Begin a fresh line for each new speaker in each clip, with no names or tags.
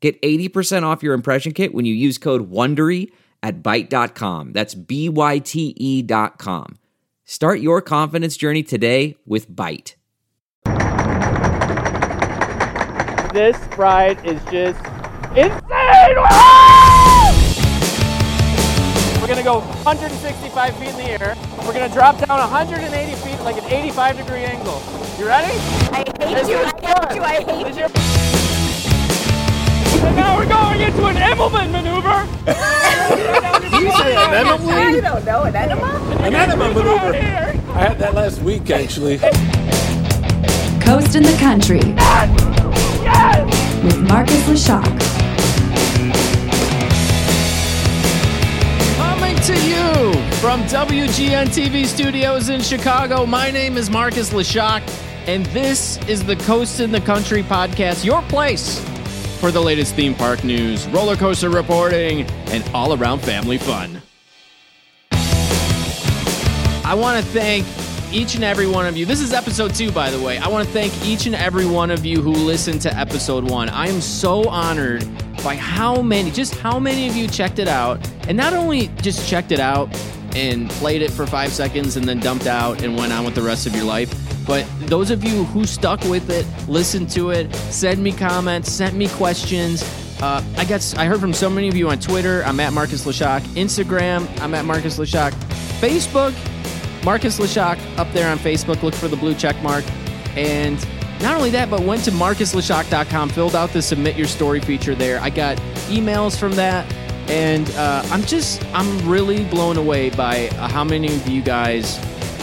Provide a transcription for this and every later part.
Get 80% off your impression kit when you use code WONDERY at Byte.com. That's B-Y-T-E dot com. Start your confidence journey today with Byte.
This ride is just insane! We're gonna go 165 feet in the air. We're gonna drop down 180 feet like an 85 degree angle. You ready?
I hate
This
you. I hate you. I hate you.
Is- And now we're going into an Immelmann maneuver.
You say an
I
enema?
don't know an enema.
An enema maneuver. I had that last week actually.
Coast in the Country
Yes!
with Marcus Leshock.
Coming to you from WGN TV studios in Chicago. My name is Marcus Leshock, and this is the Coast in the Country podcast, your place for the latest theme park news, roller coaster reporting, and all around family fun. I want to thank each and every one of you. This is episode two, by the way. I want to thank each and every one of you who listened to episode one. I am so honored by how many, just how many of you checked it out. And not only just checked it out and played it for five seconds and then dumped out and went on with the rest of your life, but those of you who stuck with it, listened to it, sent me comments, sent me questions, uh, I guess I heard from so many of you on Twitter. I'm at Marcus Leshock. Instagram, I'm at Marcus Leshock. Facebook, Marcus Leshock up there on Facebook. Look for the blue check mark. And not only that, but went to marcusleshock.com, filled out the submit your story feature there. I got emails from that. And uh, I'm just, I'm really blown away by uh, how many of you guys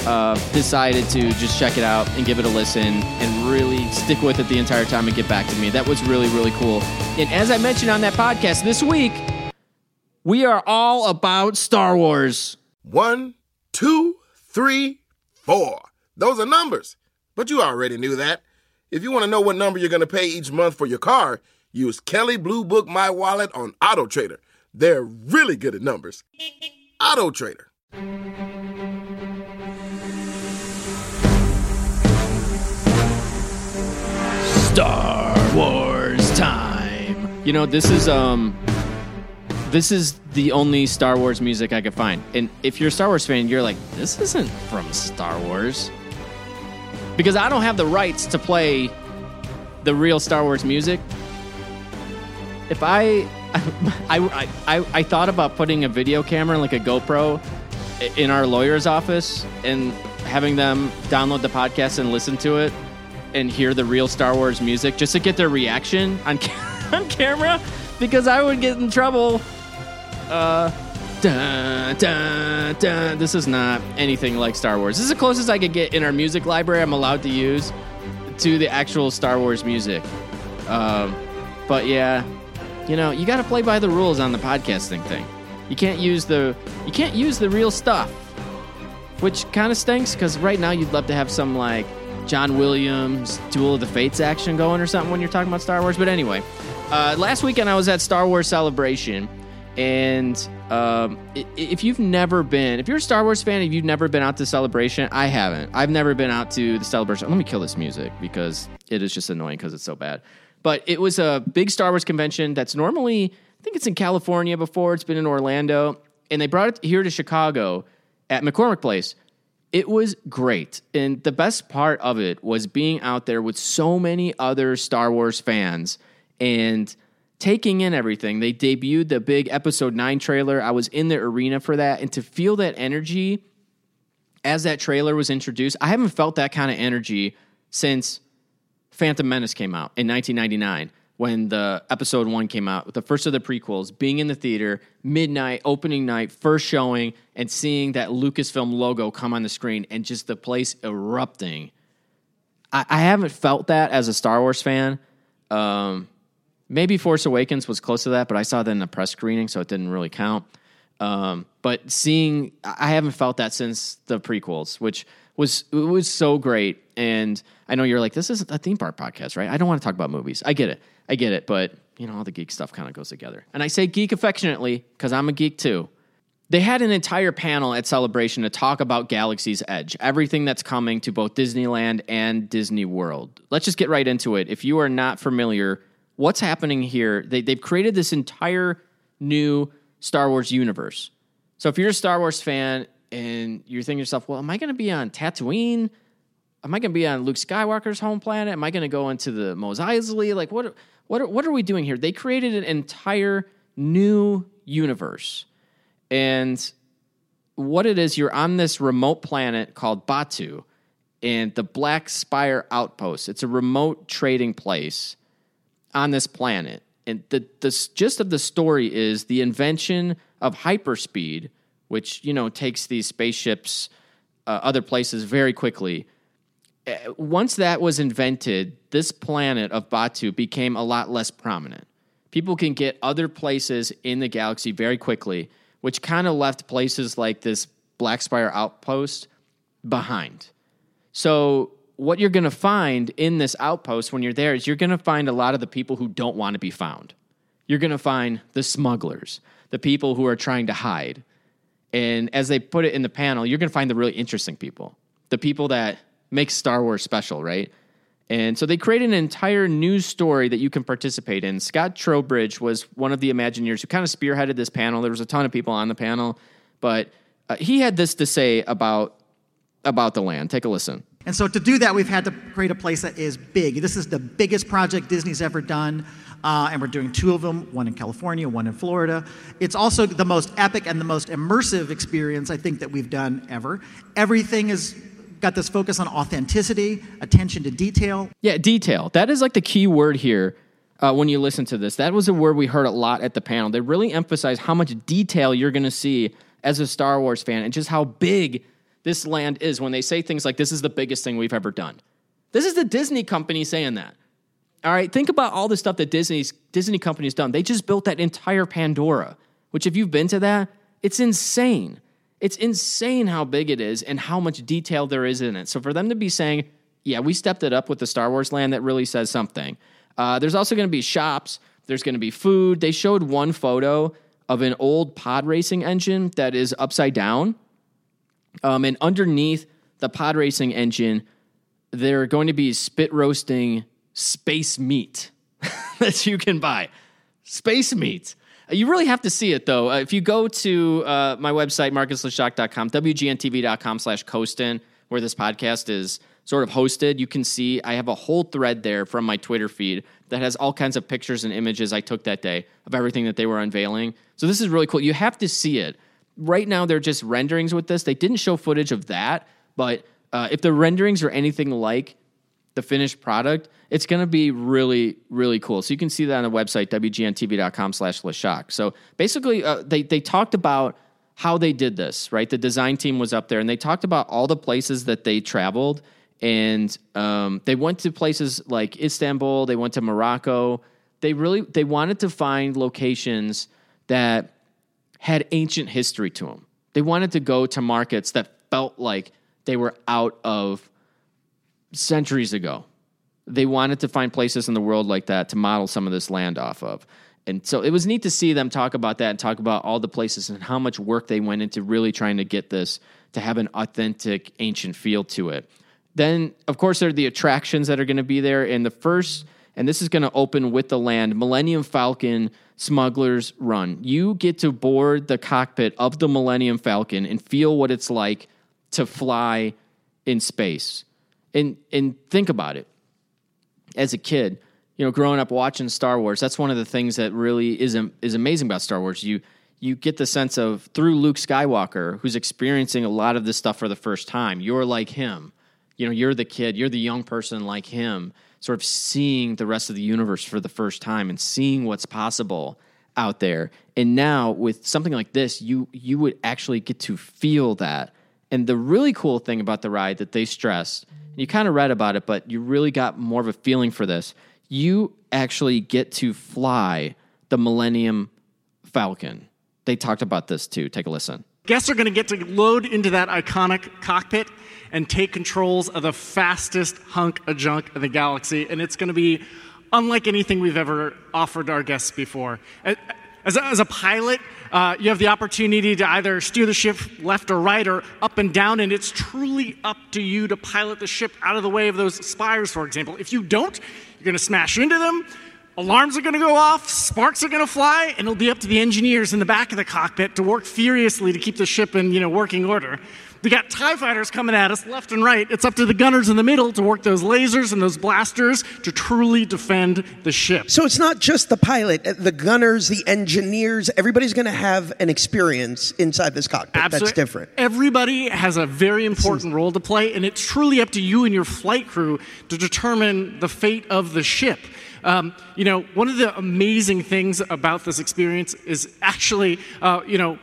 uh, decided to just check it out and give it a listen and really stick with it the entire time and get back to me. That was really, really cool. And as I mentioned on that podcast this week, we are all about Star Wars.
One, two, three, four. Those are numbers. But you already knew that. If you want to know what number you're going to pay each month for your car, use Kelley Blue Book My Wallet on Auto Trader. They're really good at numbers. Auto Trader.
Star Wars time. You know, this is um this is the only Star Wars music I could find. And if you're a Star Wars fan, you're like, this isn't from Star Wars. Because I don't have the rights to play the real Star Wars music. If I I, I, I, I thought about putting a video camera, like a GoPro, in our lawyer's office and having them download the podcast and listen to it and hear the real Star Wars music just to get their reaction on ca- on camera because I would get in trouble. Uh. This is not anything like Star Wars. This is the closest I could get in our music library I'm allowed to use to the actual Star Wars music. Um, but yeah, you know, you got to play by the rules on the podcasting thing. You can't use the you can't use the real stuff which kind of stinks because right now you'd love to have some like John Williams Duel of the Fates action going or something when you're talking about Star Wars. But anyway, uh, last weekend I was at Star Wars Celebration, and um, if you've never been, if you're a Star Wars fan, if you've never been out to Celebration, I haven't. I've never been out to the Celebration. Let me kill this music because it is just annoying because it's so bad. But it was a big Star Wars convention that's normally, I think it's in California before. It's been in Orlando, and they brought it here to Chicago at McCormick Place. It was great. And the best part of it was being out there with so many other Star Wars fans and taking in everything. They debuted the big episode 9 trailer. I was in the arena for that and to feel that energy as that trailer was introduced, I haven't felt that kind of energy since Phantom Menace came out in 1999 when the episode one came out, the first of the prequels, being in the theater, midnight, opening night, first showing, and seeing that Lucasfilm logo come on the screen and just the place erupting. I, I haven't felt that as a Star Wars fan um, Maybe Force Awakens was close to that, but I saw that in a press screening, so it didn't really count. Um, but seeing, I haven't felt that since the prequels, which was it was so great. And I know you're like, this is a theme park podcast, right? I don't want to talk about movies. I get it, I get it, but you know, all the geek stuff kind of goes together. And I say geek affectionately because I'm a geek too. They had an entire panel at Celebration to talk about Galaxy's Edge, everything that's coming to both Disneyland and Disney World. Let's just get right into it. If you are not familiar, what's happening here? They, they've created this entire new Star Wars universe. So if you're a Star Wars fan and you're thinking to yourself, well, am I going to be on Tatooine? Am I going to be on Luke Skywalker's home planet? Am I going to go into the Mos Eisley? Like, what, what, are, what are we doing here? They created an entire new universe. And what it is, you're on this remote planet called Batuu and the Black Spire Outpost. It's a remote trading place on this planet. And the, the gist of the story is the invention of hyperspeed, which, you know, takes these spaceships uh, other places very quickly. Uh, once that was invented, this planet of Batuu became a lot less prominent. People can get other places in the galaxy very quickly which kind of left places like this Black Spire outpost behind. So, what you're going to find in this outpost when you're there is you're going to find a lot of the people who don't want to be found. You're going to find the smugglers, the people who are trying to hide. And as they put it in the panel, you're going to find the really interesting people, the people that make Star Wars special, right? And so they created an entire news story that you can participate in. Scott Trowbridge was one of the Imagineers who kind of spearheaded this panel. There was a ton of people on the panel, but uh, he had this to say about about the land. Take a listen.
And so to do that, we've had to create a place that is big. This is the biggest project Disney's ever done. Uh, and we're doing two of them, one in California, one in Florida. It's also the most epic and the most immersive experience I think that we've done ever. Everything is got this focus on authenticity, attention to detail.
Yeah, detail. That is like the key word here uh, when you listen to this. That was a word we heard a lot at the panel. They really emphasize how much detail you're going to see as a Star Wars fan and just how big this land is when they say things like, this is the biggest thing we've ever done. This is the Disney company saying that. All right, think about all the stuff that Disney's Disney company's done. They just built that entire Pandora, which if you've been to that, it's insane. It's insane how big it is and how much detail there is in it. So for them to be saying, yeah, we stepped it up with the Star Wars land, that really says something. Uh, there's also going to be shops, there's going to be food. They showed one photo of an old pod racing engine that is upside down. Um, and underneath the pod racing engine, they're going to be spit roasting space meat that you can buy. Space meat. You really have to see it though. Uh, if you go to uh, my website, marcusleshock.com, wgntv.com slash Coastin, where this podcast is sort of hosted, you can see I have a whole thread there from my Twitter feed that has all kinds of pictures and images I took that day of everything that they were unveiling. So this is really cool. You have to see it. Right now, they're just renderings with this. They didn't show footage of that, but uh, if the renderings are anything like the finished product, it's going to be really, really cool. So you can see that on the website, wgntv.com slash LeShock. So basically, uh, they, they talked about how they did this, right? The design team was up there and they talked about all the places that they traveled. And um, they went to places like Istanbul, they went to Morocco. They really, they wanted to find locations that had ancient history to them. They wanted to go to markets that felt like they were out of centuries ago. They wanted to find places in the world like that to model some of this land off of. And so it was neat to see them talk about that and talk about all the places and how much work they went into really trying to get this to have an authentic ancient feel to it. Then, of course, there are the attractions that are going to be there. And the first, and this is going to open with the land, Millennium Falcon Smuggler's Run. You get to board the cockpit of the Millennium Falcon and feel what it's like to fly in space and and think about it. As a kid, you know, growing up watching Star Wars, that's one of the things that really is is amazing about Star Wars. You you get the sense of through Luke Skywalker, who's experiencing a lot of this stuff for the first time. You're like him. You know, you're the kid, you're the young person like him, sort of seeing the rest of the universe for the first time and seeing what's possible out there. And now with something like this, you you would actually get to feel that. And the really cool thing about the ride that they stressed and you kind of read about it, but you really got more of a feeling for this. you actually get to fly the Millennium Falcon. They talked about this too. Take a listen.
Guests are going to get to load into that iconic cockpit and take controls of the fastest hunk of junk in the galaxy, and it's going to be unlike anything we've ever offered our guests before. As a, as a pilot, uh, you have the opportunity to either steer the ship left or right or up and down, and it's truly up to you to pilot the ship out of the way of those spires, for example. If you don't, you're going to smash into them. Alarms are going to go off, sparks are going to fly, and it'll be up to the engineers in the back of the cockpit to work furiously to keep the ship in you know, working order. We got TIE fighters coming at us left and right. It's up to the gunners in the middle to work those lasers and those blasters to truly defend the ship.
So it's not just the pilot, uh, the gunners, the engineers, everybody's going to have an experience inside this cockpit
Absolutely.
that's different.
Everybody has a very important role to play, and it's truly up to you and your flight crew to determine the fate of the ship. Um, you know, one of the amazing things about this experience is actually, uh, you know,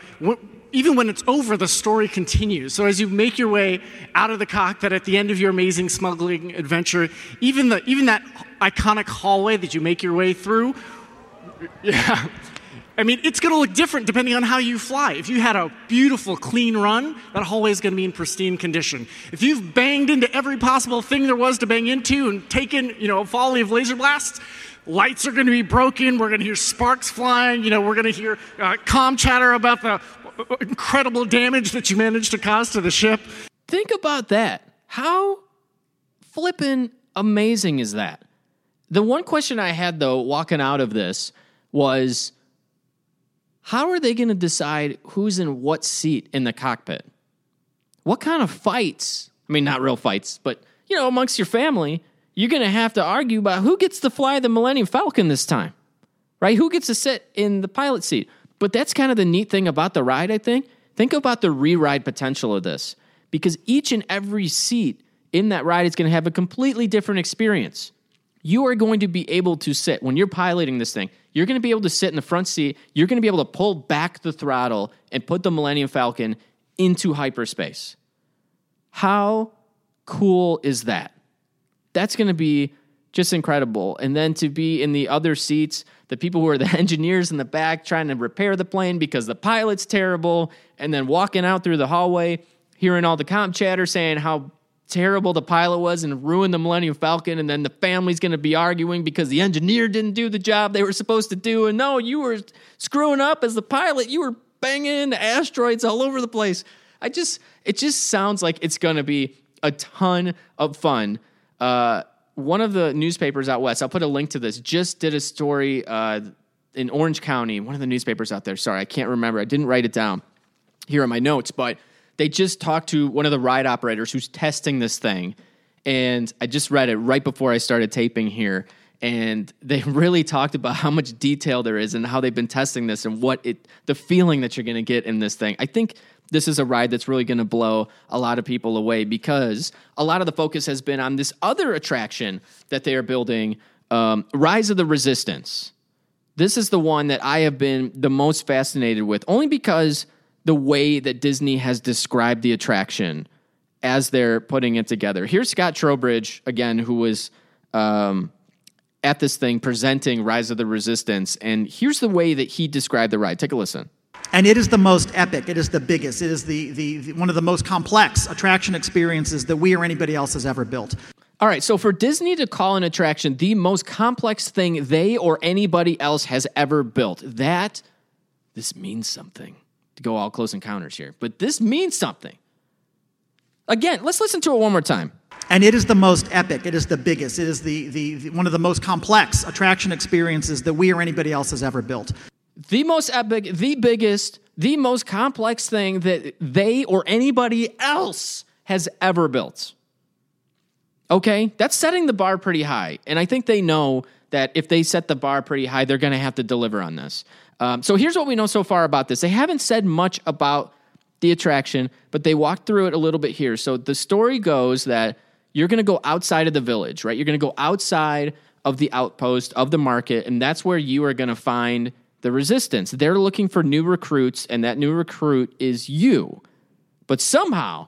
even when it's over, the story continues. So as you make your way out of the cockpit at the end of your amazing smuggling adventure, even the even that iconic hallway that you make your way through, yeah. I mean, it's going to look different depending on how you fly. If you had a beautiful, clean run, that hallway is going to be in pristine condition. If you've banged into every possible thing there was to bang into and taken, you know, a volley of laser blasts, lights are going to be broken. We're going to hear sparks flying. You know, we're going to hear uh, com chatter about the incredible damage that you managed to cause to the ship.
Think about that. How flippin' amazing is that? The one question I had though, walking out of this, was how are they going to decide who's in what seat in the cockpit? What kind of fights? I mean, not real fights, but you know, amongst your family, you're going to have to argue about who gets to fly the Millennium Falcon this time, right? Who gets to sit in the pilot seat? But that's kind of the neat thing about the ride, I think. Think about the re ride potential of this because each and every seat in that ride is going to have a completely different experience. You are going to be able to sit when you're piloting this thing. You're going to be able to sit in the front seat. You're going to be able to pull back the throttle and put the Millennium Falcon into hyperspace. How cool is that? That's going to be just incredible. And then to be in the other seats, the people who are the engineers in the back trying to repair the plane because the pilot's terrible, and then walking out through the hallway, hearing all the comp chatter saying how terrible the pilot was and ruined the Millennium Falcon, and then the family's going to be arguing because the engineer didn't do the job they were supposed to do, and no, you were screwing up as the pilot, you were banging asteroids all over the place. I just, it just sounds like it's going to be a ton of fun. Uh, one of the newspapers out west, I'll put a link to this, just did a story uh, in Orange County, one of the newspapers out there. Sorry, I can't remember. I didn't write it down here in my notes, but they just talked to one of the ride operators who's testing this thing. And I just read it right before I started taping here. And they really talked about how much detail there is and how they've been testing this and what it, the feeling that you're going to get in this thing. I think this is a ride that's really going to blow a lot of people away because a lot of the focus has been on this other attraction that they are building um, Rise of the Resistance. This is the one that I have been the most fascinated with, only because the way that Disney has described the attraction as they're putting it together. Here's Scott Trowbridge, again, who was um, at this thing presenting Rise of the Resistance. And here's the way that he described the ride. Take a listen.
And it is the most epic. It is the biggest. It is the, the, the, one of the most complex attraction experiences that we or anybody else has ever built.
All right, so for Disney to call an attraction the most complex thing they or anybody else has ever built, that this means something. To go all close encounters here, but this means something. Again, let's listen to it one more time.
And it is the most epic. It is the biggest. It is the, the, the one of the most complex attraction experiences that we or anybody else has ever built
the most epic, the biggest, the most complex thing that they or anybody else has ever built. Okay, that's setting the bar pretty high. And I think they know that if they set the bar pretty high, they're going to have to deliver on this. Um, so here's what we know so far about this. They haven't said much about the attraction, but they walked through it a little bit here. So the story goes that you're going to go outside of the village, right? You're going to go outside of the outpost of the market, and that's where you are going to find the resistance. They're looking for new recruits, and that new recruit is you. But somehow,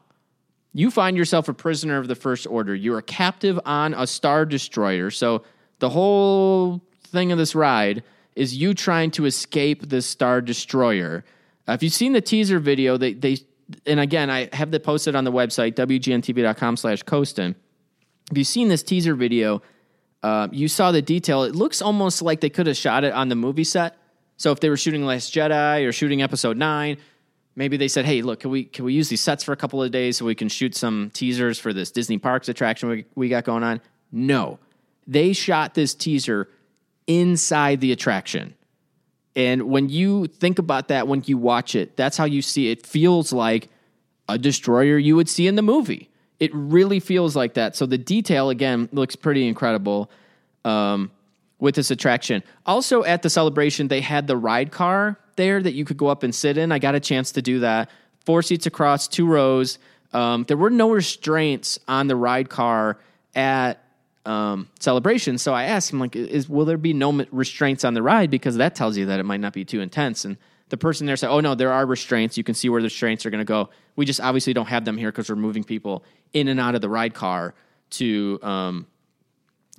you find yourself a prisoner of the First Order. You're a captive on a Star Destroyer. So The whole thing of this ride is you trying to escape the Star Destroyer. Uh, if you've seen the teaser video, they, they and again, I have that posted on the website, wgntv.com slash Coastin. If you've seen this teaser video, uh, you saw the detail. It looks almost like they could have shot it on the movie set. So if they were shooting Last Jedi or shooting Episode Nine, maybe they said, "Hey, look, can we can we use these sets for a couple of days so we can shoot some teasers for this Disney Parks attraction we, we got going on?" No, they shot this teaser inside the attraction. And when you think about that, when you watch it, that's how you see it. it feels like a destroyer you would see in the movie. It really feels like that. So the detail again looks pretty incredible um, with this attraction. Also at the celebration, they had the ride car there that you could go up and sit in. I got a chance to do that. Four seats across, two rows. Um, there were no restraints on the ride car at um, celebration. So I asked him, like, is will there be no restraints on the ride because that tells you that it might not be too intense. And the person there said, "Oh no, there are restraints. You can see where the restraints are going to go. We just obviously don't have them here because we're moving people in and out of the ride car to um,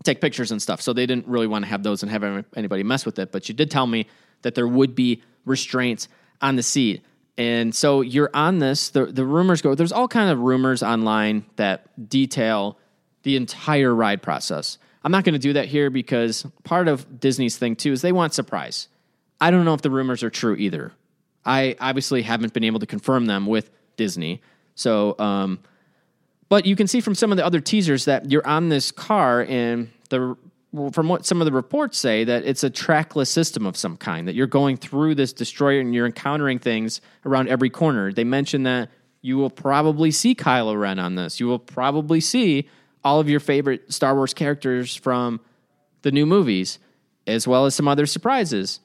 take pictures and stuff. So they didn't really want to have those and have anybody mess with it. But you did tell me that there would be restraints on the seat." And so you're on this. The the rumors go. There's all kind of rumors online that detail the entire ride process. I'm not going to do that here because part of Disney's thing too is they want surprise. I don't know if the rumors are true either. I obviously haven't been able to confirm them with Disney. So, um, but you can see from some of the other teasers that you're on this car, and the from what some of the reports say that it's a trackless system of some kind. That you're going through this destroyer and you're encountering things around every corner. They mentioned that you will probably see Kylo Ren on this. You will probably see all of your favorite Star Wars characters from the new movies, as well as some other surprises.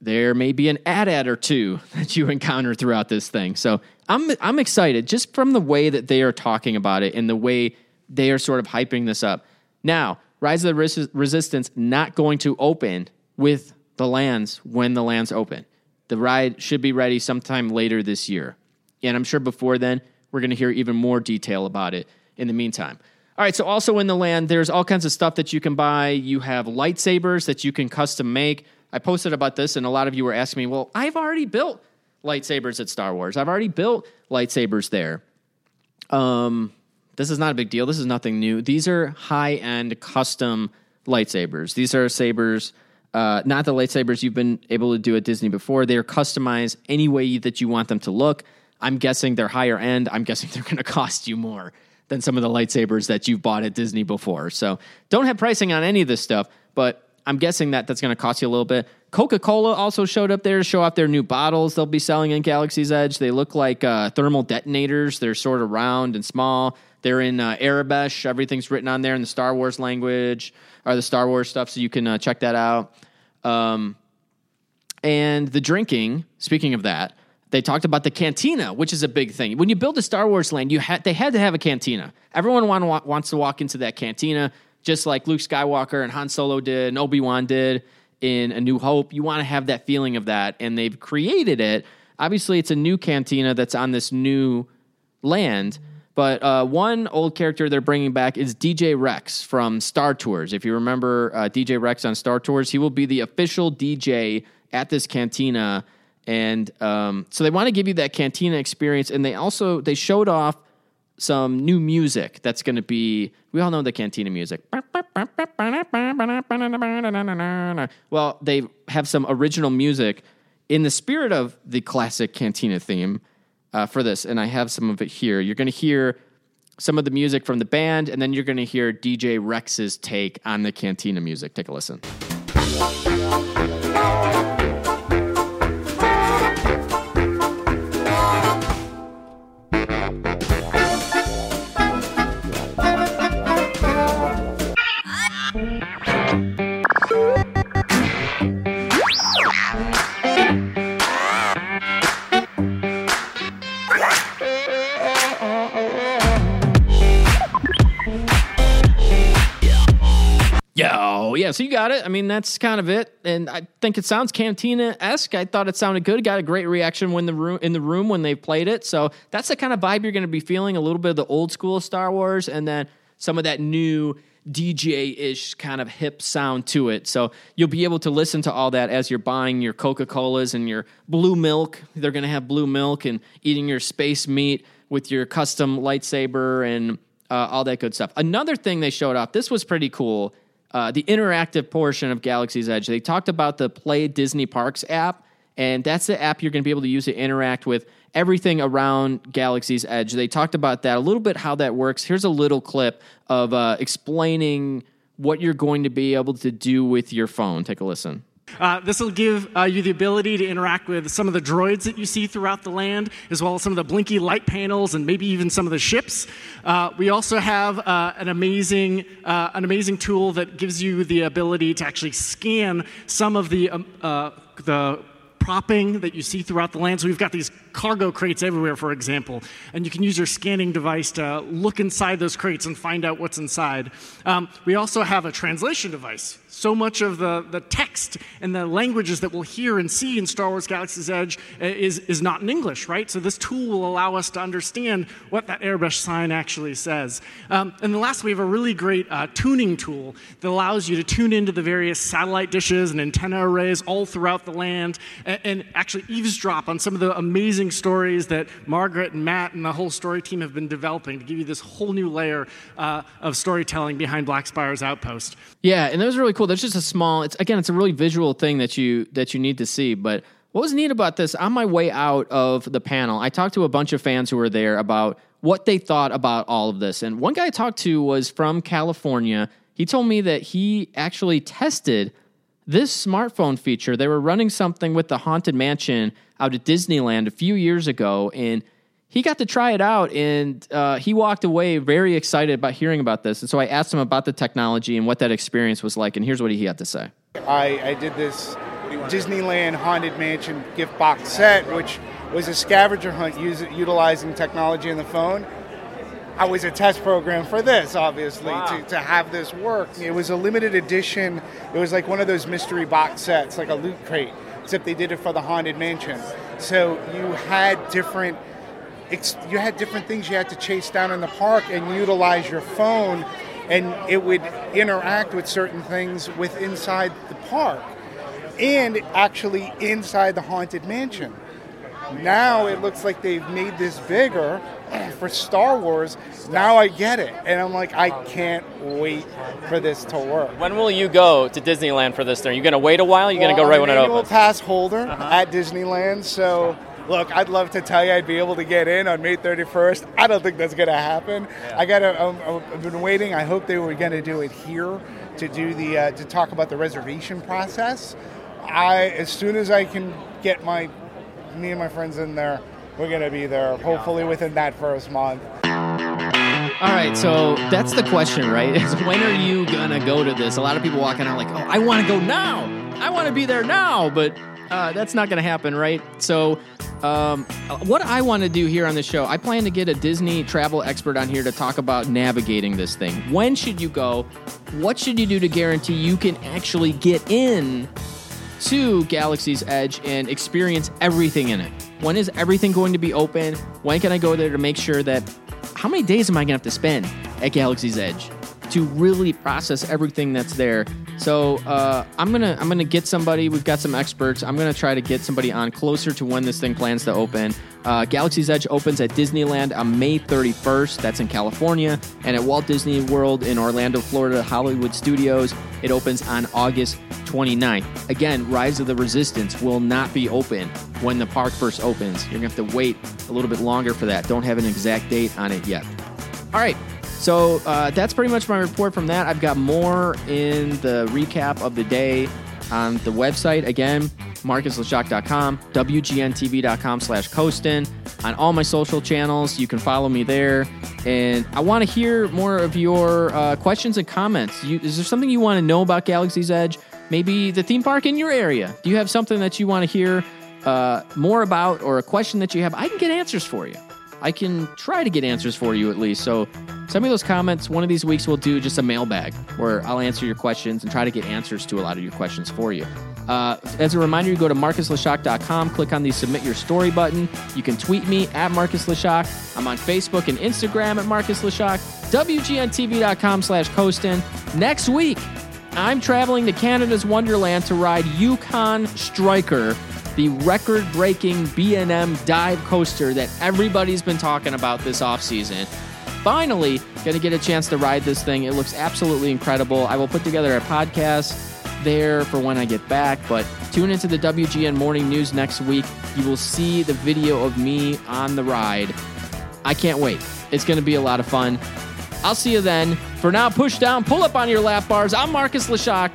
There may be an AT-AT or two that you encounter throughout this thing. So I'm I'm excited just from the way that they are talking about it and the way they are sort of hyping this up. Now, Rise of the Res- Resistance not going to open with the lands when the lands open. The ride should be ready sometime later this year. And I'm sure before then, we're going to hear even more detail about it in the meantime. All right, so also in the land, there's all kinds of stuff that you can buy. You have lightsabers that you can custom make. I posted about this, and a lot of you were asking me, well, I've already built lightsabers at Star Wars. I've already built lightsabers there. Um, this is not a big deal. This is nothing new. These are high end custom lightsabers. These are sabers, uh, not the lightsabers you've been able to do at Disney before. They are customized any way that you want them to look. I'm guessing they're higher end. I'm guessing they're going to cost you more than some of the lightsabers that you've bought at Disney before. So don't have pricing on any of this stuff, but I'm guessing that that's going to cost you a little bit. Coca Cola also showed up there to show off their new bottles they'll be selling in Galaxy's Edge. They look like uh, thermal detonators. They're sort of round and small. They're in uh, Aurebesh. Everything's written on there in the Star Wars language or the Star Wars stuff, so you can uh, check that out. Um, and the drinking, speaking of that, they talked about the cantina, which is a big thing. When you build a Star Wars land, you had they had to have a cantina. Everyone want, wants to walk into that cantina, just like Luke Skywalker and Han Solo did, and Obi Wan did in A New Hope. You want to have that feeling of that, and they've created it. Obviously, it's a new cantina that's on this new land. But uh, one old character they're bringing back is DJ Rex from Star Tours. If you remember uh, DJ Rex on Star Tours, he will be the official DJ at this cantina and um, so they want to give you that cantina experience and they also they showed off some new music that's going to be we all know the cantina music. Well they have some original music in the spirit of the classic cantina theme uh, for this and i have some of it here. You're going to hear some of the music from the band and then you're going to hear dj rex's take on the cantina music. Take a listen yeah, so you got it. I mean, that's kind of it. And I think it sounds Cantina esque. I thought it sounded good. Got a great reaction when the room in the room when they played it. So that's the kind of vibe you're going to be feeling. A little bit of the old school Star Wars, and then some of that new DJ ish kind of hip sound to it. So you'll be able to listen to all that as you're buying your Coca Colas and your blue milk. They're going to have blue milk and eating your space meat with your custom lightsaber and uh, all that good stuff. Another thing they showed off, this was pretty cool. Uh, the interactive portion of Galaxy's Edge. They talked about the Play Disney Parks app, and that's the app you're going to be able to use to interact with everything around Galaxy's Edge. They talked about that a little bit, how that works. Here's a little clip of uh, explaining what you're going to be able to do with your phone. Take a listen.
Uh, this will give uh, you the ability to interact with some of the droids that you see throughout the land, as well as some of the blinky light panels and maybe even some of the ships. Uh, we also have uh, an amazing, uh, an amazing tool that gives you the ability to actually scan some of the um, uh, the propping that you see throughout the land. So we've got these cargo crates everywhere, for example, and you can use your scanning device to look inside those crates and find out what's inside. Um, we also have a translation device. So much of the, the text and the languages that we'll hear and see in Star Wars Galaxy's Edge uh, is, is not in English, right? So this tool will allow us to understand what that Aurebesh sign actually says. Um, and last, we have a really great uh, tuning tool that allows you to tune into the various satellite dishes and antenna arrays all throughout the land and, and actually eavesdrop on some of the amazing stories that Margaret and Matt and the whole story team have been developing to give you this whole new layer uh, of storytelling behind Black Spire's outpost.
Yeah, and that was really cool. That's just a small. It's again, it's a really visual thing that you that you need to see. But what was neat about this? On my way out of the panel, I talked to a bunch of fans who were there about what they thought about all of this. And one guy I talked to was from California. He told me that he actually tested this smartphone feature. They were running something with the Haunted Mansion out at Disneyland a few years ago, and he got to try it out and uh, he walked away very excited about hearing about this. And so I asked him about the technology and what that experience was like. And here's what he had to say.
I, I did this Disneyland Haunted Mansion gift box set, which was a scavenger hunt using, utilizing technology in the phone. I was a test program for this, obviously, wow. to, to have this work. It was a limited edition. It was like one of those mystery box sets, like a loot crate, except they did it for the Haunted Mansion. So you had different you had different things you had to chase down in the park and utilize your phone and it would interact with certain things with inside the park and actually inside the haunted mansion now it looks like they've made this bigger for Star Wars. Now I get it. And I'm like, I can't wait for this to work.
When will you go to Disneyland for this thing? Are you going to wait a while? Are you well, going to go right when it opens?
I'm pass holder uh-huh. at Disneyland, so Look, I'd love to tell you I'd be able to get in on May 31st. I don't think that's going to happen. Yeah. I got to. Um, I've been waiting. I hope they were going to do it here to do the uh, to talk about the reservation process. I as soon as I can get my me and my friends in there, we're going to be there. Hopefully within that first month.
All right, so that's the question, right? Is when are you gonna go to this? A lot of people walking out like, "Oh, I want to go now. I want to be there now," but uh, that's not gonna happen, right? So um, what I want to do here on the show, I plan to get a Disney travel expert on here to talk about navigating this thing. When should you go? What should you do to guarantee you can actually get in to Galaxy's Edge and experience everything in it? When is everything going to be open? When can I go there to make sure that how many days am I going to have to spend at Galaxy's Edge? To really process everything that's there. So uh, I'm gonna I'm gonna get somebody. We've got some experts. I'm gonna try to get somebody on closer to when this thing plans to open. Uh, Galaxy's Edge opens at Disneyland on May 31st. That's in California, and at Walt Disney World in Orlando, Florida, Hollywood Studios. It opens on August 29th. Again, Rise of the Resistance will not be open when the park first opens. You're gonna have to wait a little bit longer for that. Don't have an exact date on it yet. All right, so uh, that's pretty much my report from that. I've got more in the recap of the day on the website. Again, marcusleshock.com, wgntv.com slash Coastin. On all my social channels, you can follow me there. And I want to hear more of your uh, questions and comments. You, is there something you want to know about Galaxy's Edge? Maybe the theme park in your area? Do you have something that you want to hear uh, more about or a question that you have? I can get answers for you. I can try to get answers for you at least. So send me those comments. One of these weeks we'll do just a mailbag where I'll answer your questions and try to get answers to a lot of your questions for you. Uh, as a reminder, you go to marcusleshock.com, click on the submit your story button. You can tweet me at Marcus Leshock. I'm on Facebook and Instagram at Marcus Leshock. WGNTV.com slash Coastin. Next week, I'm traveling to Canada's Wonderland to ride Yukon Striker, the record breaking B&M dive coaster that everybody's been talking about this offseason. Finally, going to get a chance to ride this thing. It looks absolutely incredible. I will put together a podcast there for when I get back, but tune into the WGN Morning News next week. You will see the video of me on the ride. I can't wait. It's going to be a lot of fun. I'll see you then. For now, push down, pull up on your lap bars. I'm Marcus Leshock.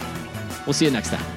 We'll see you next time.